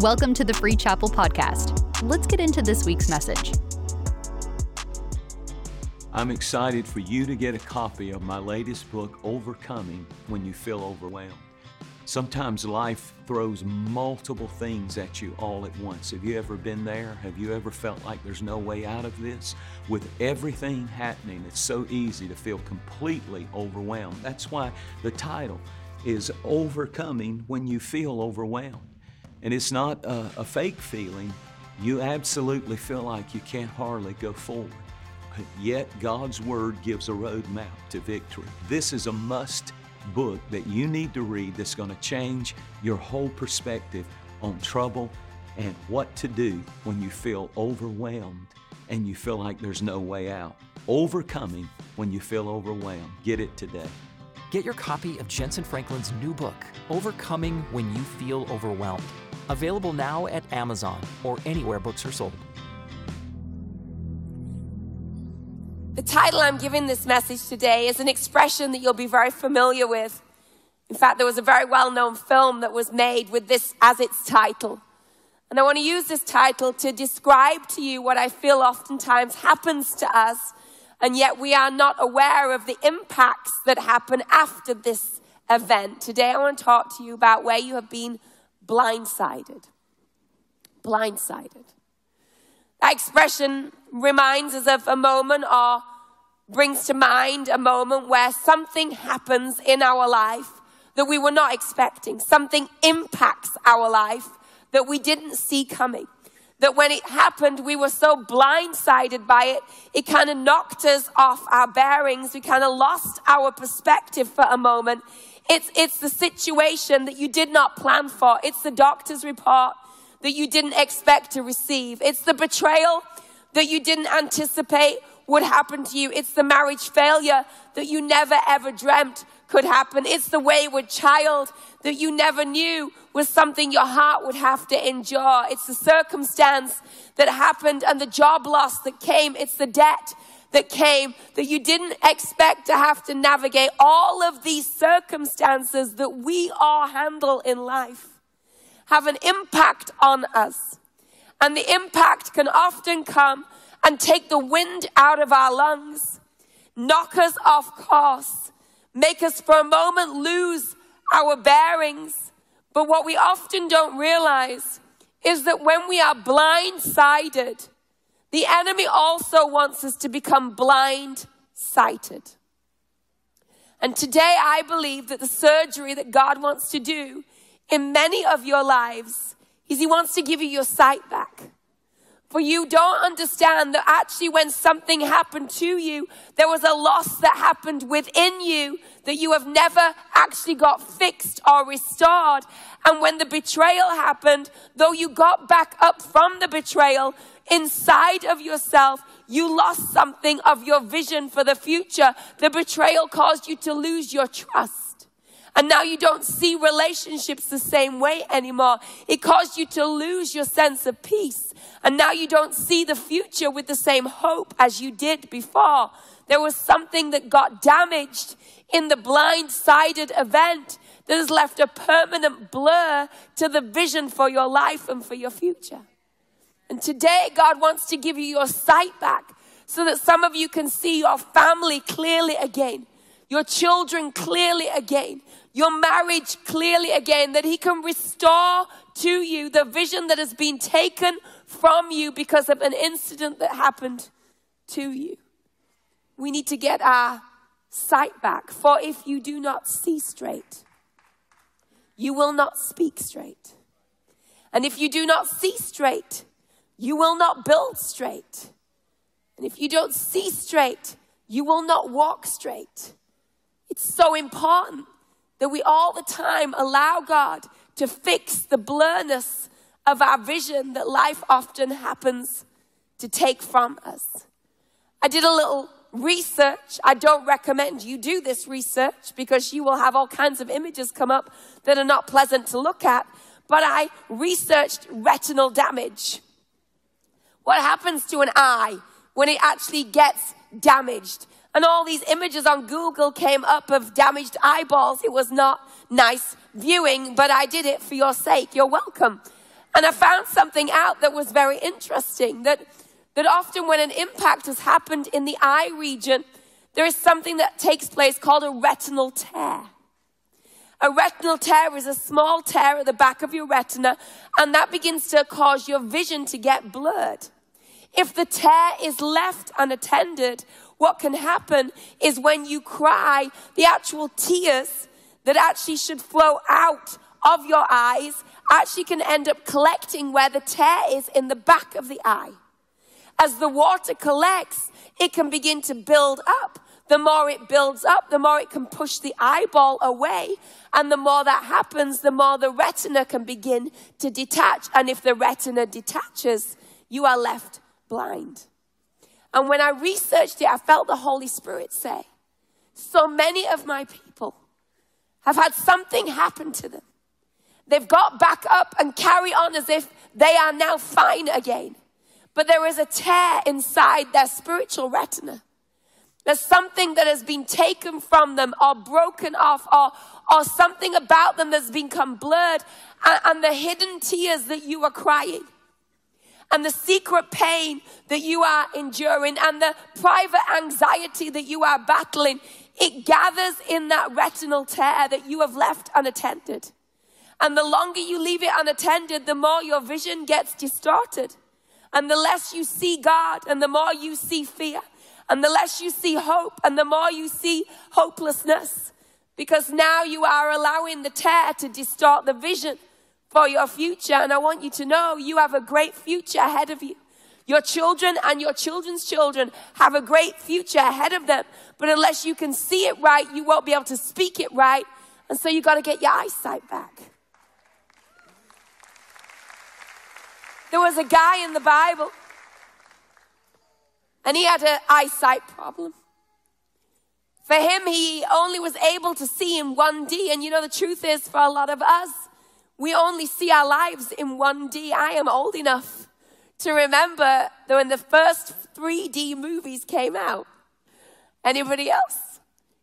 Welcome to the Free Chapel Podcast. Let's get into this week's message. I'm excited for you to get a copy of my latest book, Overcoming When You Feel Overwhelmed. Sometimes life throws multiple things at you all at once. Have you ever been there? Have you ever felt like there's no way out of this? With everything happening, it's so easy to feel completely overwhelmed. That's why the title is Overcoming When You Feel Overwhelmed. And it's not a, a fake feeling. You absolutely feel like you can't hardly go forward. But yet, God's Word gives a roadmap to victory. This is a must book that you need to read that's going to change your whole perspective on trouble and what to do when you feel overwhelmed and you feel like there's no way out. Overcoming when you feel overwhelmed. Get it today. Get your copy of Jentezen Franklin's new book, Overcoming When You Feel Overwhelmed. Available now at Amazon or anywhere books are sold. The title I'm giving this message today is an expression that you'll be very familiar with. In fact, there was a very well known film that was made with this as its title. And I want to use this title to describe to you what I feel oftentimes happens to us, and yet we are not aware of the impacts that happen after this event. Today, I want to talk to you about where you have been blindsided. Blindsided. That expression reminds us of a moment or brings to mind a moment where something happens in our life that we were not expecting. Something impacts our life that we didn't see coming. That when it happened, we were so blindsided by it, it kind of knocked us off our bearings. We kind of lost our perspective for a moment. It's, it's the situation that you did not plan for. It's the doctor's report that you didn't expect to receive. It's the betrayal that you didn't anticipate would happen to you. It's the marriage failure that you never ever dreamt could happen. It's the wayward child that you never knew was something your heart would have to endure. It's the circumstance that happened and the job loss that came. It's the debt that came that you didn't expect to have to navigate. All of these circumstances that we all handle in life have an impact on us. And the impact can often come and take the wind out of our lungs, knock us off course, make us for a moment lose our bearings. But what we often don't realize is that when we are blindsided, the enemy also wants us to become blind sighted. And today I believe that the surgery that God wants to do in many of your lives is He wants to give you your sight back. For you don't understand that actually when something happened to you, there was a loss that happened within you that you have never actually got fixed or restored. And when the betrayal happened, though you got back up from the betrayal, inside of yourself, you lost something of your vision for the future. The betrayal caused you to lose your trust. And now you don't see relationships the same way anymore. It caused you to lose your sense of peace. And now you don't see the future with the same hope as you did before. There was something that got damaged in the blind-sided event that has left a permanent blur to the vision for your life and for your future. And today God wants to give you your sight back so that some of you can see your family clearly again, your children clearly again, your marriage clearly again, that He can restore to you the vision that has been taken from you because of an incident that happened to you. We need to get our sight back, for if you do not see straight, you will not speak straight. And if you do not see straight, you will not build straight. And if you don't see straight, you will not walk straight. It's so important that we all the time allow God to fix the blurriness of our vision that life often happens to take from us. I did a little research. I don't recommend you do this research because you will have all kinds of images come up that are not pleasant to look at. But I researched retinal damage. What happens to an eye when it actually gets damaged? And all these images on Google came up of damaged eyeballs. It was not nice viewing, but I did it for your sake. You're welcome. And I found something out that was very interesting that, that often when an impact has happened in the eye region, there is something that takes place called a retinal tear. A retinal tear is a small tear at the back of your retina, and that begins to cause your vision to get blurred. If the tear is left unattended, what can happen is when you cry, the actual tears that actually should flow out of your eyes actually can end up collecting where the tear is in the back of the eye. As the water collects, it can begin to build up. The more it builds up, the more it can push the eyeball away. And the more that happens, the more the retina can begin to detach. And if the retina detaches, you are left blind. And when I researched it, I felt the Holy Spirit say, so many of my people have had something happen to them. They've got back up and carry on as if they are now fine again. But there is a tear inside their spiritual retina. There's something that has been taken from them or broken off or, or something about them that's become blurred and, and the hidden tears that you are crying and the secret pain that you are enduring and the private anxiety that you are battling, it gathers in that retinal tear that you have left unattended. And the longer you leave it unattended, the more your vision gets distorted. And the less you see God, and the more you see fear, and the less you see hope, and the more you see hopelessness. Because now you are allowing the tear to distort the vision for your future. And I want you to know you have a great future ahead of you. Your children and your children's children have a great future ahead of them. But unless you can see it right, you won't be able to speak it right. And so you've got to get your eyesight back. There was a guy in the Bible, and he had an eyesight problem. For him, he only was able to see in 1D. And you know, the truth is, for a lot of us, we only see our lives in 1D. I am old enough to remember that when the first 3D movies came out. Anybody else?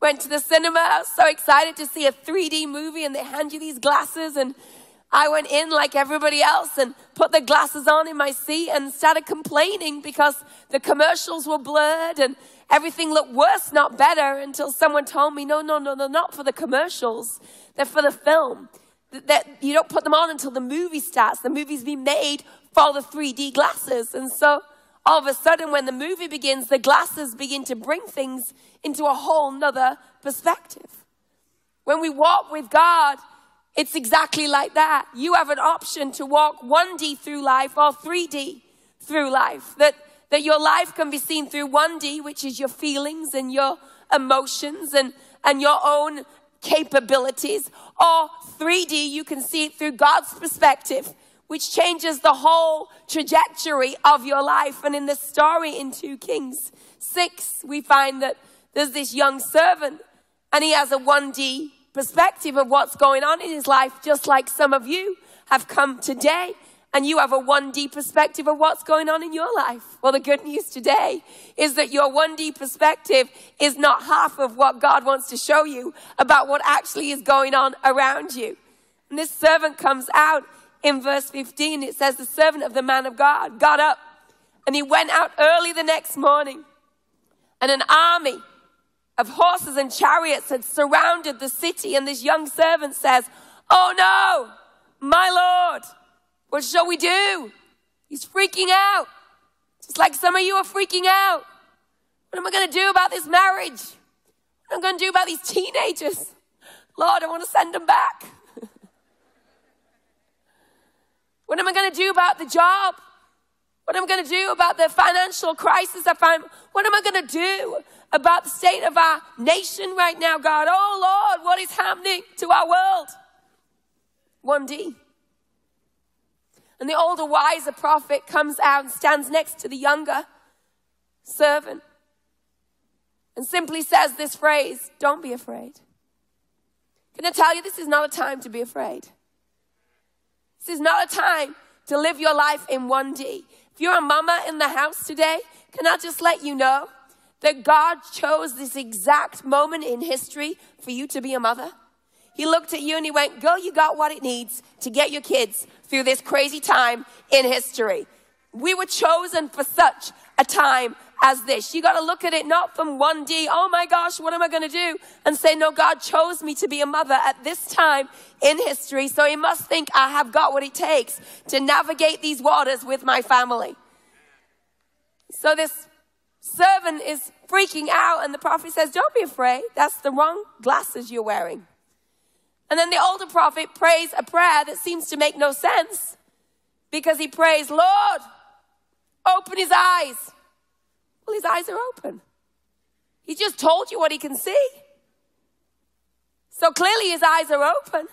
Went to the cinema, I was so excited to see a 3D movie, and they hand you these glasses, and I went in like everybody else and put the glasses on in my seat and started complaining because the commercials were blurred and everything looked worse, not better, until someone told me, no, no, no, they're not for the commercials. They're for the film. That you don't put them on until the movie starts. The movie's been made for the 3D glasses. And so all of a sudden, when the movie begins, the glasses begin to bring things into a whole nother perspective. When we walk with God, it's exactly like that. You have an option to walk 1D through life or 3D through life. That, that your life can be seen through 1D, which is your feelings and your emotions and, and your own capabilities. Or 3D, you can see it through God's perspective, which changes the whole trajectory of your life. And in the story in 2 Kings 6, we find that there's this young servant and he has a 1D perspective of what's going on in his life, just like some of you have come today and you have a 1D perspective of what's going on in your life. Well, the good news today is that your 1D perspective is not half of what God wants to show you about what actually is going on around you. And this servant comes out in verse 15. It says, The servant of the man of God got up and he went out early the next morning, and an army of horses and chariots had surrounded the city. And this young servant says, Oh no, my Lord, what shall we do? He's freaking out. Just like some of you are freaking out. What am I going to do about this marriage? What am I going to do about these teenagers? Lord, I want to send them back. what am I going to do about the job? What am I going to do about the financial crisis I find? What am I going to do about the state of our nation right now, God. Oh Lord, what is happening to our world? 1D. And the older, wiser prophet comes out and stands next to the younger servant and simply says this phrase Don't be afraid. Can I tell you, this is not a time to be afraid. This is not a time to live your life in 1D. If you're a mama in the house today, can I just let you know that God chose this exact moment in history for you to be a mother. He looked at you and he went, Girl, you got what it needs to get your kids through this crazy time in history. We were chosen for such a time as this. You got to look at it not from 1D, oh my gosh, what am I going to do? And say, no, God chose me to be a mother at this time in history. So he must think I have got what it takes to navigate these waters with my family. So this servant is freaking out and the prophet says, don't be afraid. That's the wrong glasses you're wearing. And then the older prophet prays a prayer that seems to make no sense because he prays, Lord, open his eyes. Well, his eyes are open. He just told you what he can see. So clearly his eyes are open.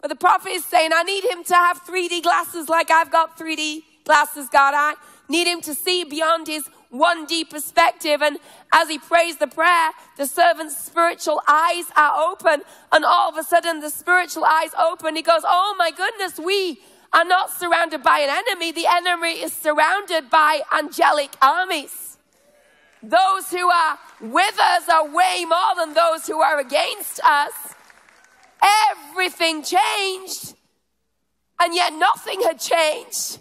But the prophet is saying, I need him to have 3D glasses like I've got 3D glasses, God. I need him to see beyond his 1D perspective. And as he prays the prayer, the servant's spiritual eyes are open. And all of a sudden, the spiritual eyes open. He goes, Oh my goodness, we are not surrounded by an enemy. The enemy is surrounded by angelic armies. Those who are with us are way more than those who are against us. Everything changed, and yet nothing had changed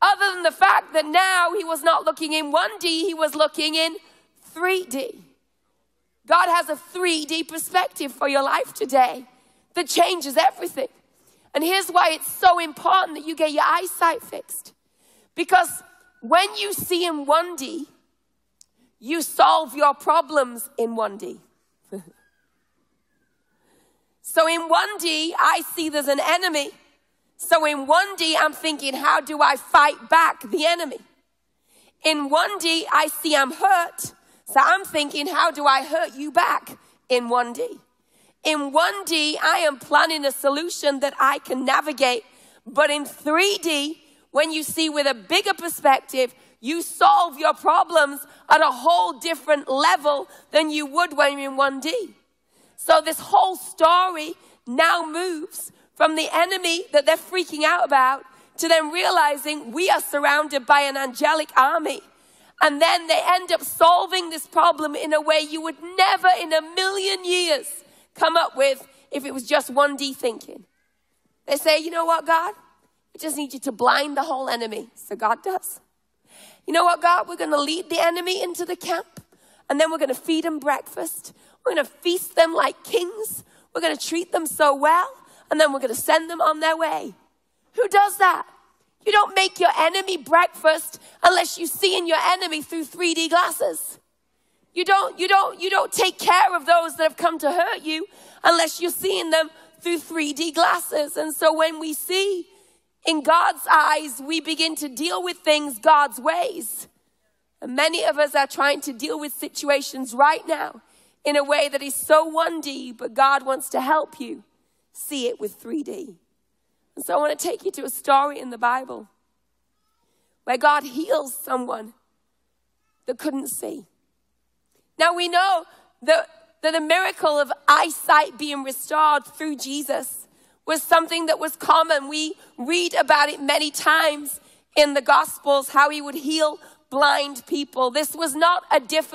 other than the fact that now he was not looking in 1D, he was looking in 3D. God has a 3D perspective for your life today that changes everything. And here's why it's so important that you get your eyesight fixed. Because when you see in 1D, you solve your problems in 1D. so in 1D, I see there's an enemy. So in 1D, I'm thinking, how do I fight back the enemy? In 1D, I see I'm hurt. So I'm thinking, how do I hurt you back in 1D? In 1D, I am planning a solution that I can navigate. But in 3D, when you see with a bigger perspective, you solve your problems at a whole different level than you would when you're in 1D. So this whole story now moves from the enemy that they're freaking out about to them realizing we are surrounded by an angelic army. And then they end up solving this problem in a way you would never in a million years come up with if it was just 1D thinking. They say, you know what, God? We just need you to blind the whole enemy. So God does. You know what, God? We're going to lead the enemy into the camp and then we're going to feed them breakfast. We're going to feast them like kings. We're going to treat them so well and then we're going to send them on their way. Who does that? You don't make your enemy breakfast unless you see in your enemy through 3D glasses. You don't, you don't, you don't take care of those that have come to hurt you unless you're seeing them through 3D glasses. And so when we see in God's eyes, we begin to deal with things God's ways. And many of us are trying to deal with situations right now in a way that is so 1D, but God wants to help you see it with 3D. And so I want to take you to a story in the Bible where God heals someone that couldn't see. Now we know that, that the miracle of eyesight being restored through Jesus was something that was common. We read about it many times in the Gospels, how he would heal blind people. This was not a difficult